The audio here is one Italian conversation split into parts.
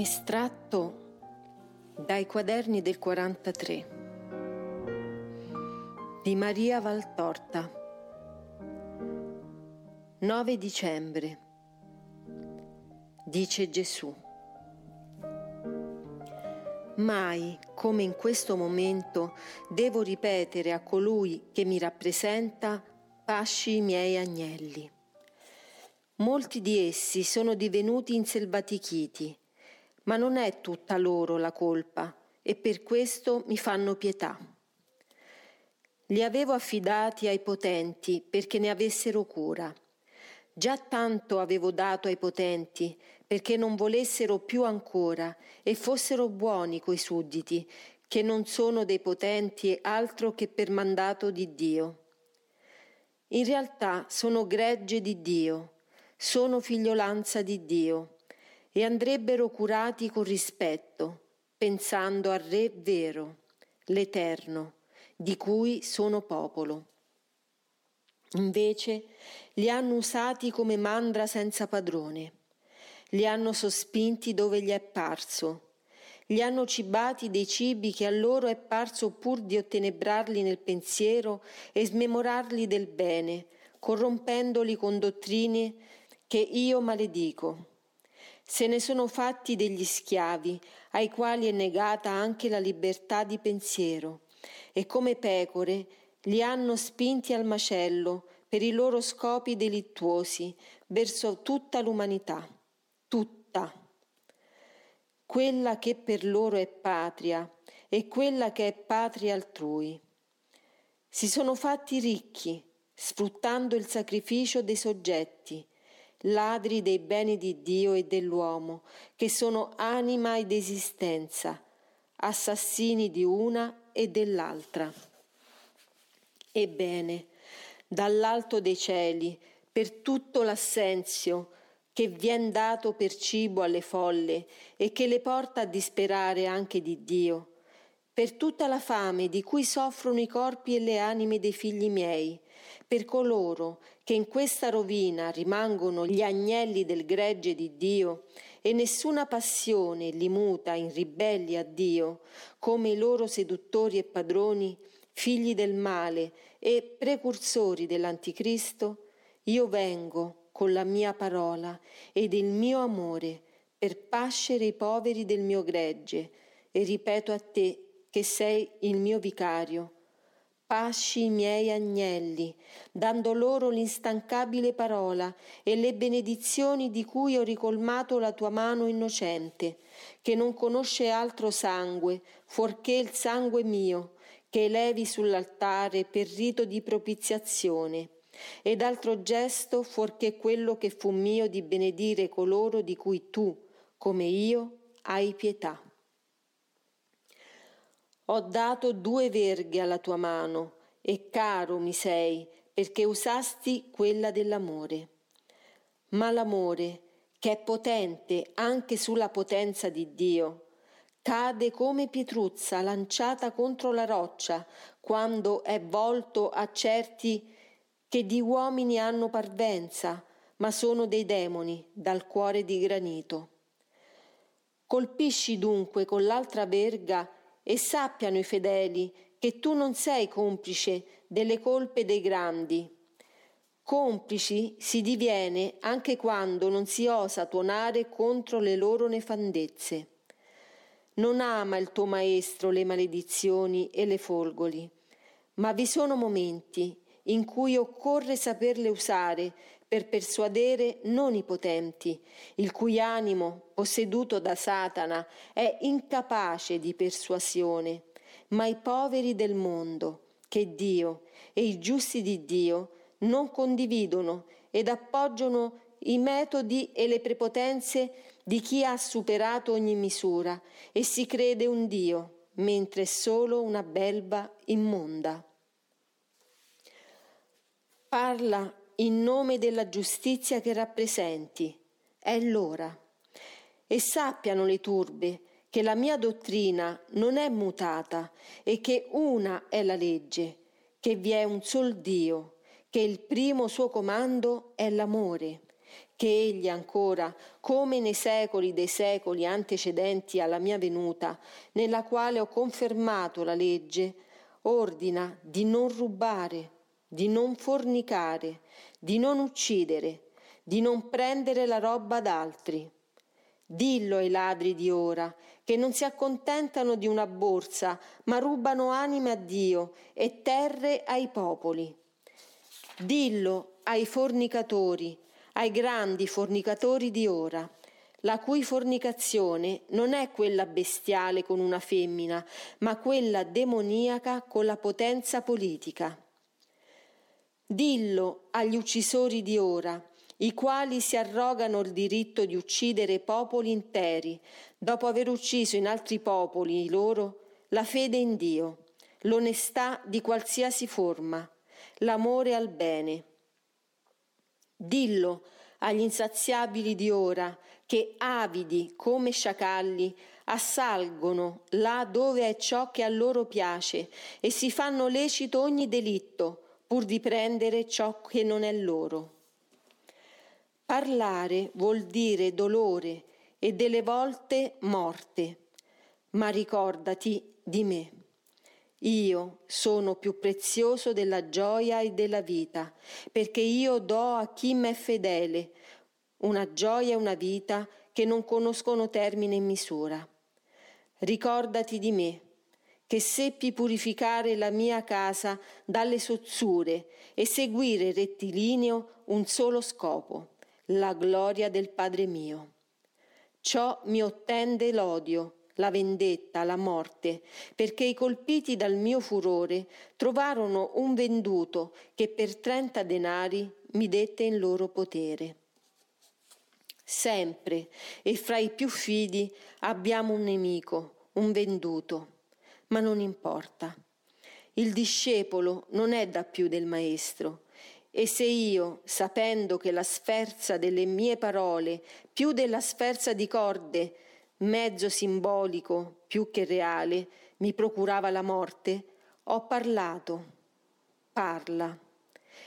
Estratto dai quaderni del 43 di Maria Valtorta 9 dicembre Dice Gesù Mai come in questo momento devo ripetere a colui che mi rappresenta pasci i miei agnelli. Molti di essi sono divenuti inselvatichiti ma non è tutta loro la colpa e per questo mi fanno pietà. Li avevo affidati ai potenti perché ne avessero cura. Già tanto avevo dato ai potenti perché non volessero più ancora e fossero buoni coi sudditi, che non sono dei potenti altro che per mandato di Dio. In realtà sono gregge di Dio, sono figliolanza di Dio e andrebbero curati con rispetto, pensando al Re vero, l'Eterno, di cui sono popolo. Invece li hanno usati come mandra senza padrone, li hanno sospinti dove gli è parso, li hanno cibati dei cibi che a loro è parso pur di ottenebrarli nel pensiero e smemorarli del bene, corrompendoli con dottrine che io maledico. Se ne sono fatti degli schiavi, ai quali è negata anche la libertà di pensiero, e come pecore li hanno spinti al macello per i loro scopi delittuosi verso tutta l'umanità, tutta. Quella che per loro è patria e quella che è patria altrui. Si sono fatti ricchi, sfruttando il sacrificio dei soggetti, ladri dei beni di Dio e dell'uomo, che sono anima ed esistenza, assassini di una e dell'altra. Ebbene, dall'alto dei cieli, per tutto l'assenzio che vien dato per cibo alle folle e che le porta a disperare anche di Dio, per tutta la fame di cui soffrono i corpi e le anime dei figli miei, per coloro che in questa rovina rimangono gli agnelli del gregge di Dio e nessuna passione li muta in ribelli a Dio, come i loro seduttori e padroni, figli del male e precursori dell'Anticristo, io vengo con la mia parola ed il mio amore per pascere i poveri del mio gregge e ripeto a te che sei il mio vicario pasci i miei agnelli, dando loro l'instancabile parola e le benedizioni di cui ho ricolmato la tua mano innocente, che non conosce altro sangue, fuorché il sangue mio, che elevi sull'altare per rito di propiziazione, ed altro gesto fuorché quello che fu mio di benedire coloro di cui tu, come io, hai pietà. Ho dato due verghe alla tua mano, e caro mi sei, perché usasti quella dell'amore. Ma l'amore, che è potente anche sulla potenza di Dio, cade come pietruzza lanciata contro la roccia quando è volto a certi che di uomini hanno parvenza, ma sono dei demoni dal cuore di granito. Colpisci dunque con l'altra verga e sappiano i fedeli che tu non sei complice delle colpe dei grandi. Complici si diviene anche quando non si osa tuonare contro le loro nefandezze. Non ama il tuo maestro le maledizioni e le folgoli, ma vi sono momenti in cui occorre saperle usare per persuadere non i potenti, il cui animo, posseduto da Satana, è incapace di persuasione, ma i poveri del mondo, che Dio e i giusti di Dio non condividono ed appoggiano i metodi e le prepotenze di chi ha superato ogni misura e si crede un Dio, mentre è solo una belva immonda. Parla in nome della giustizia che rappresenti. È l'ora. E sappiano le turbe che la mia dottrina non è mutata e che una è la legge, che vi è un sol Dio, che il primo suo comando è l'amore, che egli ancora, come nei secoli dei secoli antecedenti alla mia venuta, nella quale ho confermato la legge, ordina di non rubare, di non fornicare, di non uccidere, di non prendere la roba d'altri. Dillo ai ladri di ora, che non si accontentano di una borsa, ma rubano anime a Dio e terre ai popoli. Dillo ai fornicatori, ai grandi fornicatori di ora, la cui fornicazione non è quella bestiale con una femmina, ma quella demoniaca con la potenza politica. Dillo agli uccisori di ora, i quali si arrogano il diritto di uccidere popoli interi, dopo aver ucciso in altri popoli loro la fede in Dio, l'onestà di qualsiasi forma, l'amore al bene. Dillo agli insaziabili di ora che avidi come sciacalli assalgono là dove è ciò che a loro piace e si fanno lecito ogni delitto pur di prendere ciò che non è loro. Parlare vuol dire dolore e delle volte morte, ma ricordati di me. Io sono più prezioso della gioia e della vita, perché io do a chi m'è fedele una gioia e una vita che non conoscono termine e misura. Ricordati di me, che seppi purificare la mia casa dalle sozzure e seguire rettilineo un solo scopo, la gloria del Padre mio. Ciò mi ottende l'odio, la vendetta, la morte, perché i colpiti dal mio furore trovarono un venduto che per trenta denari mi dette in loro potere. Sempre, e fra i più fidi, abbiamo un nemico, un venduto, ma non importa. Il discepolo non è da più del maestro, e se io, sapendo che la sferza delle mie parole, più della sferza di corde, mezzo simbolico più che reale, mi procurava la morte, ho parlato. Parla.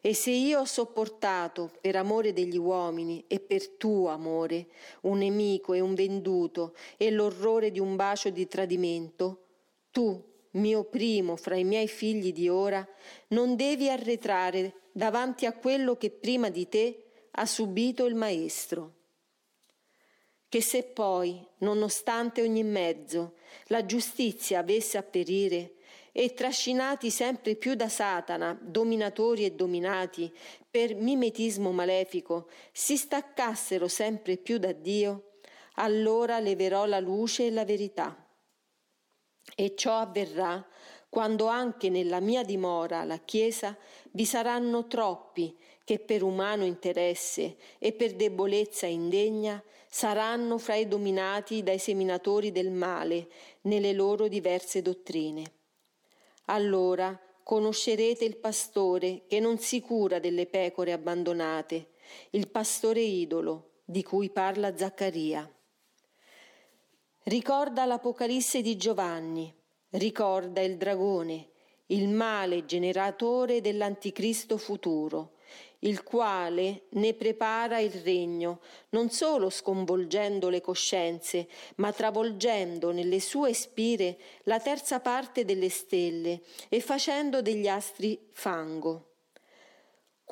E se io ho sopportato, per amore degli uomini e per tuo amore, un nemico e un venduto e l'orrore di un bacio di tradimento, tu, mio primo fra i miei figli di ora, non devi arretrare davanti a quello che prima di te ha subito il Maestro che se poi, nonostante ogni mezzo, la giustizia avesse a perire, e trascinati sempre più da Satana, dominatori e dominati, per mimetismo malefico, si staccassero sempre più da Dio, allora leverò la luce e la verità. E ciò avverrà quando anche nella mia dimora, la Chiesa, vi saranno troppi che per umano interesse e per debolezza indegna saranno fra i dominati dai seminatori del male nelle loro diverse dottrine. Allora conoscerete il pastore che non si cura delle pecore abbandonate, il pastore idolo di cui parla Zaccaria. Ricorda l'Apocalisse di Giovanni, ricorda il dragone, il male generatore dell'anticristo futuro, il quale ne prepara il regno, non solo sconvolgendo le coscienze, ma travolgendo nelle sue spire la terza parte delle stelle e facendo degli astri fango.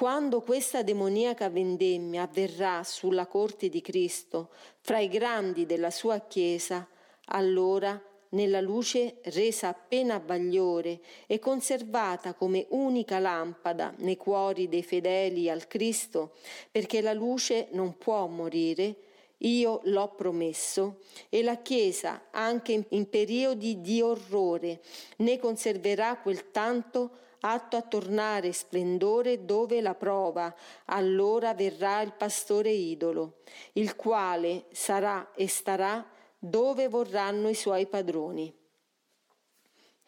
Quando questa demoniaca vendemmia avverrà sulla corte di Cristo, fra i grandi della sua Chiesa, allora nella luce resa appena bagliore e conservata come unica lampada nei cuori dei fedeli al Cristo, perché la luce non può morire, io l'ho promesso, e la Chiesa, anche in periodi di orrore, ne conserverà quel tanto atto a tornare splendore dove la prova, allora verrà il pastore idolo, il quale sarà e starà dove vorranno i suoi padroni.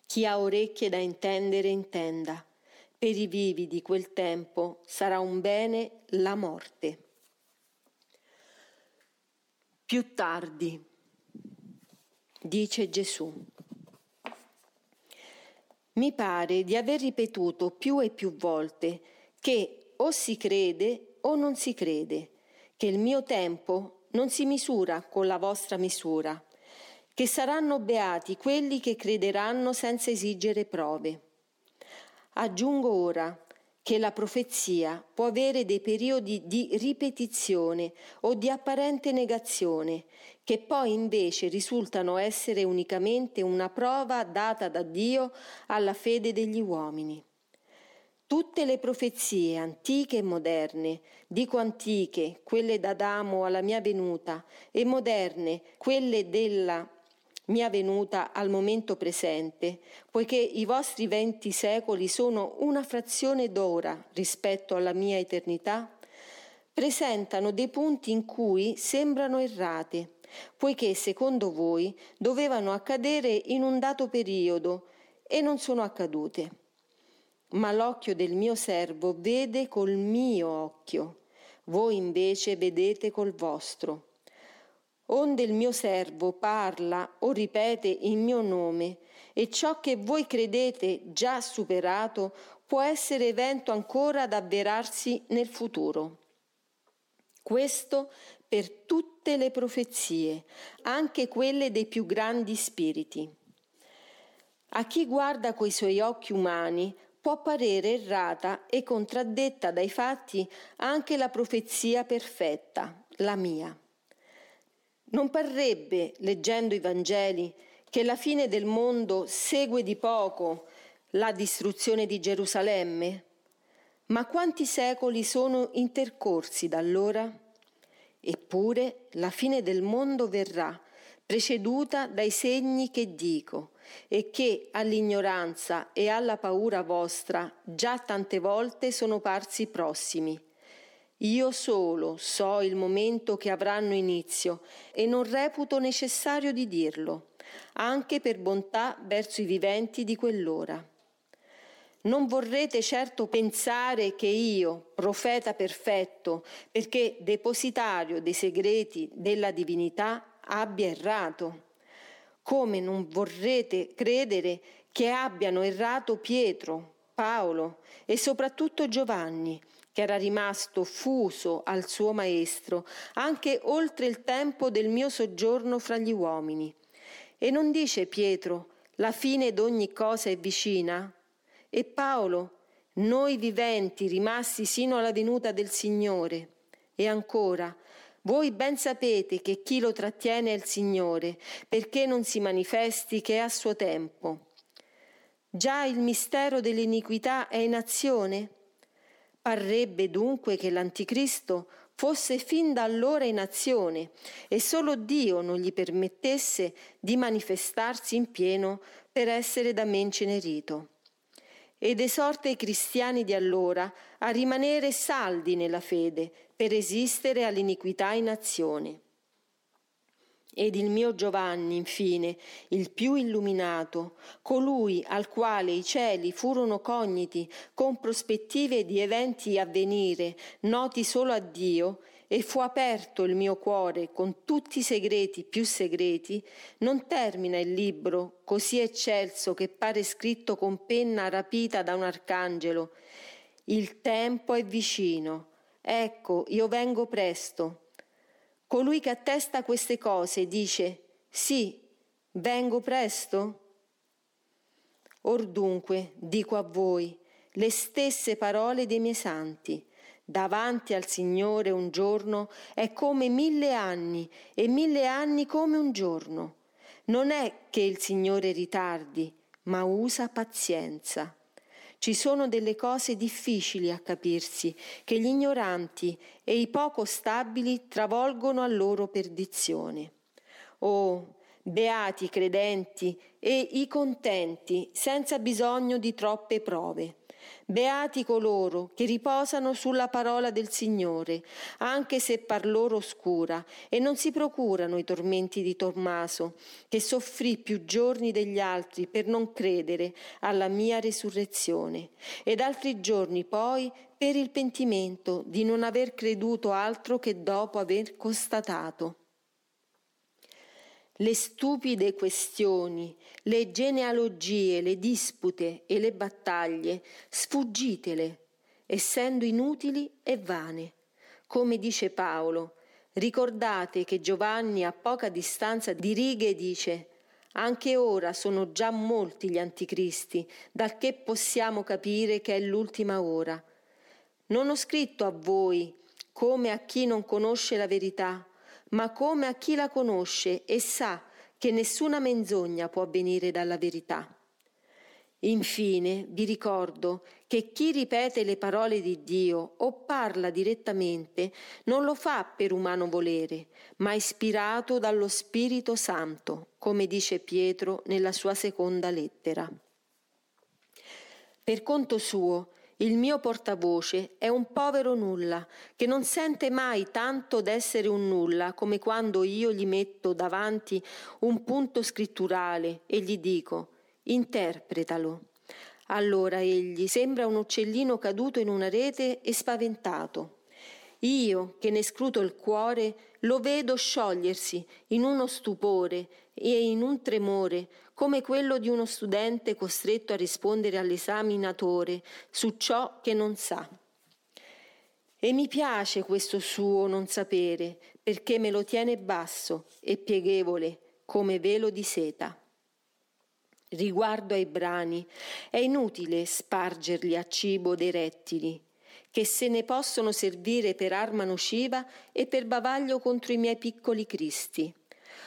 Chi ha orecchie da intendere intenda. Per i vivi di quel tempo sarà un bene la morte. Più tardi, dice Gesù, mi pare di aver ripetuto più e più volte che o si crede o non si crede che il mio tempo non si misura con la vostra misura, che saranno beati quelli che crederanno senza esigere prove. Aggiungo ora che la profezia può avere dei periodi di ripetizione o di apparente negazione, che poi invece risultano essere unicamente una prova data da Dio alla fede degli uomini. Tutte le profezie antiche e moderne, dico antiche, quelle d'Adamo alla mia venuta, e moderne, quelle della mia venuta al momento presente, poiché i vostri venti secoli sono una frazione d'ora rispetto alla mia eternità, presentano dei punti in cui sembrano errate, poiché secondo voi dovevano accadere in un dato periodo e non sono accadute. Ma l'occhio del mio servo vede col mio occhio, voi invece vedete col vostro onde il mio servo parla o ripete il mio nome, e ciò che voi credete già superato può essere evento ancora ad avverarsi nel futuro. Questo per tutte le profezie, anche quelle dei più grandi spiriti. A chi guarda coi suoi occhi umani può parere errata e contraddetta dai fatti anche la profezia perfetta, la mia. Non parrebbe, leggendo i Vangeli, che la fine del mondo segue di poco la distruzione di Gerusalemme? Ma quanti secoli sono intercorsi da allora? Eppure la fine del mondo verrà, preceduta dai segni che dico, e che all'ignoranza e alla paura vostra già tante volte sono parsi prossimi io solo so il momento che avranno inizio e non reputo necessario di dirlo, anche per bontà verso i viventi di quell'ora. Non vorrete certo pensare che io, profeta perfetto, perché depositario dei segreti della divinità, abbia errato. Come non vorrete credere che abbiano errato Pietro, Paolo e soprattutto Giovanni, che era rimasto fuso al suo maestro anche oltre il tempo del mio soggiorno fra gli uomini. E non dice Pietro, la fine d'ogni cosa è vicina? E Paolo, noi viventi rimasti sino alla venuta del Signore. E ancora, voi ben sapete che chi lo trattiene è il Signore, perché non si manifesti che a suo tempo. Già il mistero dell'iniquità è in azione? Parrebbe dunque che l'Anticristo fosse fin da allora in azione e solo Dio non gli permettesse di manifestarsi in pieno per essere da me incenerito. Ed esorta i cristiani di allora a rimanere saldi nella fede per resistere all'iniquità in azione. Ed il mio Giovanni, infine, il più illuminato, colui al quale i cieli furono cogniti con prospettive di eventi a venire, noti solo a Dio, e fu aperto il mio cuore con tutti i segreti più segreti, non termina il libro così eccelso che pare scritto con penna rapita da un arcangelo. Il tempo è vicino. Ecco, io vengo presto. Colui che attesta queste cose dice, sì, vengo presto? Or dunque dico a voi le stesse parole dei miei santi. Davanti al Signore un giorno è come mille anni e mille anni come un giorno. Non è che il Signore ritardi, ma usa pazienza. Ci sono delle cose difficili a capirsi, che gli ignoranti e i poco stabili travolgono a loro perdizione. Oh, beati i credenti e i contenti, senza bisogno di troppe prove. Beati coloro che riposano sulla parola del Signore, anche se par loro oscura, e non si procurano i tormenti di Tommaso, che soffrì più giorni degli altri per non credere alla mia resurrezione, ed altri giorni poi per il pentimento di non aver creduto altro che dopo aver constatato le stupide questioni, le genealogie, le dispute e le battaglie, sfuggitele, essendo inutili e vane. come dice Paolo. Ricordate che Giovanni a poca distanza di righe dice anche ora sono già molti gli anticristi, dal che possiamo capire che è l'ultima ora. Non ho scritto a voi come a chi non conosce la verità, ma come a chi la conosce e sa che nessuna menzogna può venire dalla verità. Infine vi ricordo che chi ripete le parole di Dio o parla direttamente non lo fa per umano volere, ma ispirato dallo Spirito Santo, come dice Pietro nella sua seconda lettera. Per conto suo, il mio portavoce è un povero nulla, che non sente mai tanto d'essere un nulla come quando io gli metto davanti un punto scritturale e gli dico interpretalo. Allora egli sembra un uccellino caduto in una rete e spaventato. Io, che ne scruto il cuore, lo vedo sciogliersi in uno stupore e in un tremore, come quello di uno studente costretto a rispondere all'esaminatore su ciò che non sa. E mi piace questo suo non sapere, perché me lo tiene basso e pieghevole come velo di seta. Riguardo ai brani, è inutile spargerli a cibo dei rettili, che se ne possono servire per arma nociva e per bavaglio contro i miei piccoli cristi.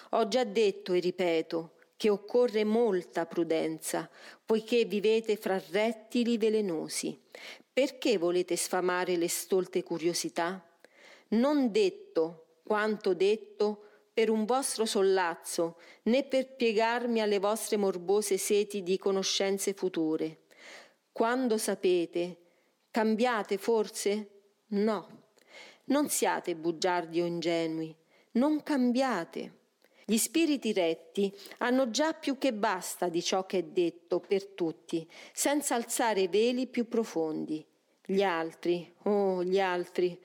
Ho già detto e ripeto che occorre molta prudenza, poiché vivete fra rettili velenosi. Perché volete sfamare le stolte curiosità? Non detto quanto detto per un vostro sollazzo, né per piegarmi alle vostre morbose seti di conoscenze future. Quando sapete, cambiate forse? No. Non siate bugiardi o ingenui, non cambiate. Gli spiriti retti hanno già più che basta di ciò che è detto per tutti, senza alzare veli più profondi. Gli altri, oh, gli altri,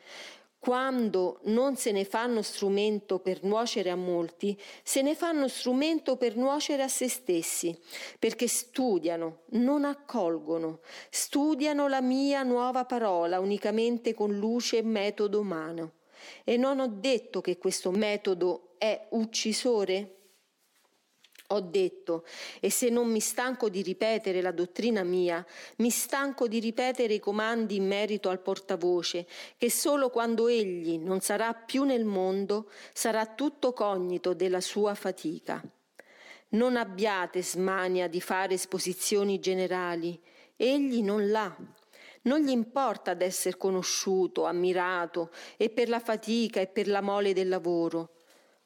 quando non se ne fanno strumento per nuocere a molti, se ne fanno strumento per nuocere a se stessi, perché studiano, non accolgono, studiano la mia nuova parola unicamente con luce e metodo umano. E non ho detto che questo metodo è uccisore? Ho detto, e se non mi stanco di ripetere la dottrina mia, mi stanco di ripetere i comandi in merito al portavoce, che solo quando egli non sarà più nel mondo sarà tutto cognito della sua fatica. Non abbiate smania di fare esposizioni generali, egli non l'ha. Non gli importa d'essere conosciuto, ammirato, e per la fatica e per la mole del lavoro.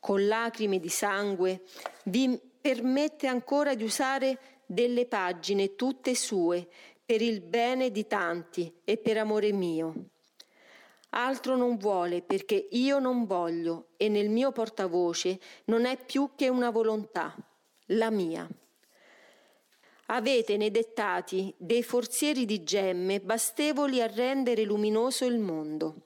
Con lacrime di sangue vi permette ancora di usare delle pagine tutte sue per il bene di tanti e per amore mio. Altro non vuole perché io non voglio e nel mio portavoce non è più che una volontà, la mia. Avete nei dettati dei forzieri di gemme bastevoli a rendere luminoso il mondo.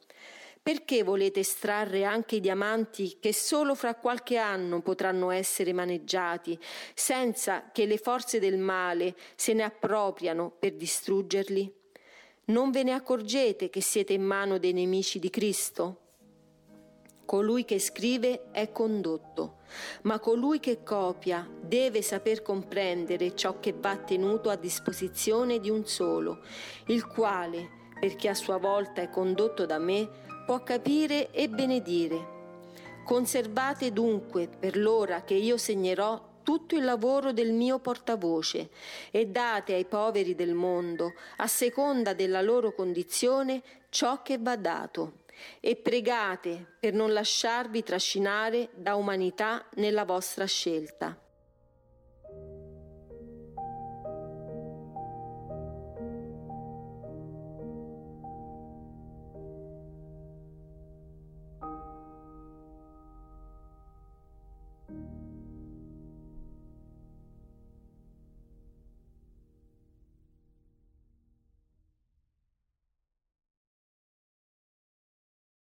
Perché volete estrarre anche i diamanti che solo fra qualche anno potranno essere maneggiati, senza che le forze del male se ne appropriano per distruggerli? Non ve ne accorgete che siete in mano dei nemici di Cristo? Colui che scrive è condotto, ma colui che copia deve saper comprendere ciò che va tenuto a disposizione di un solo, il quale, perché a sua volta è condotto da me, può capire e benedire. Conservate dunque per l'ora che io segnerò tutto il lavoro del mio portavoce e date ai poveri del mondo, a seconda della loro condizione, ciò che va dato. E pregate per non lasciarvi trascinare da umanità nella vostra scelta.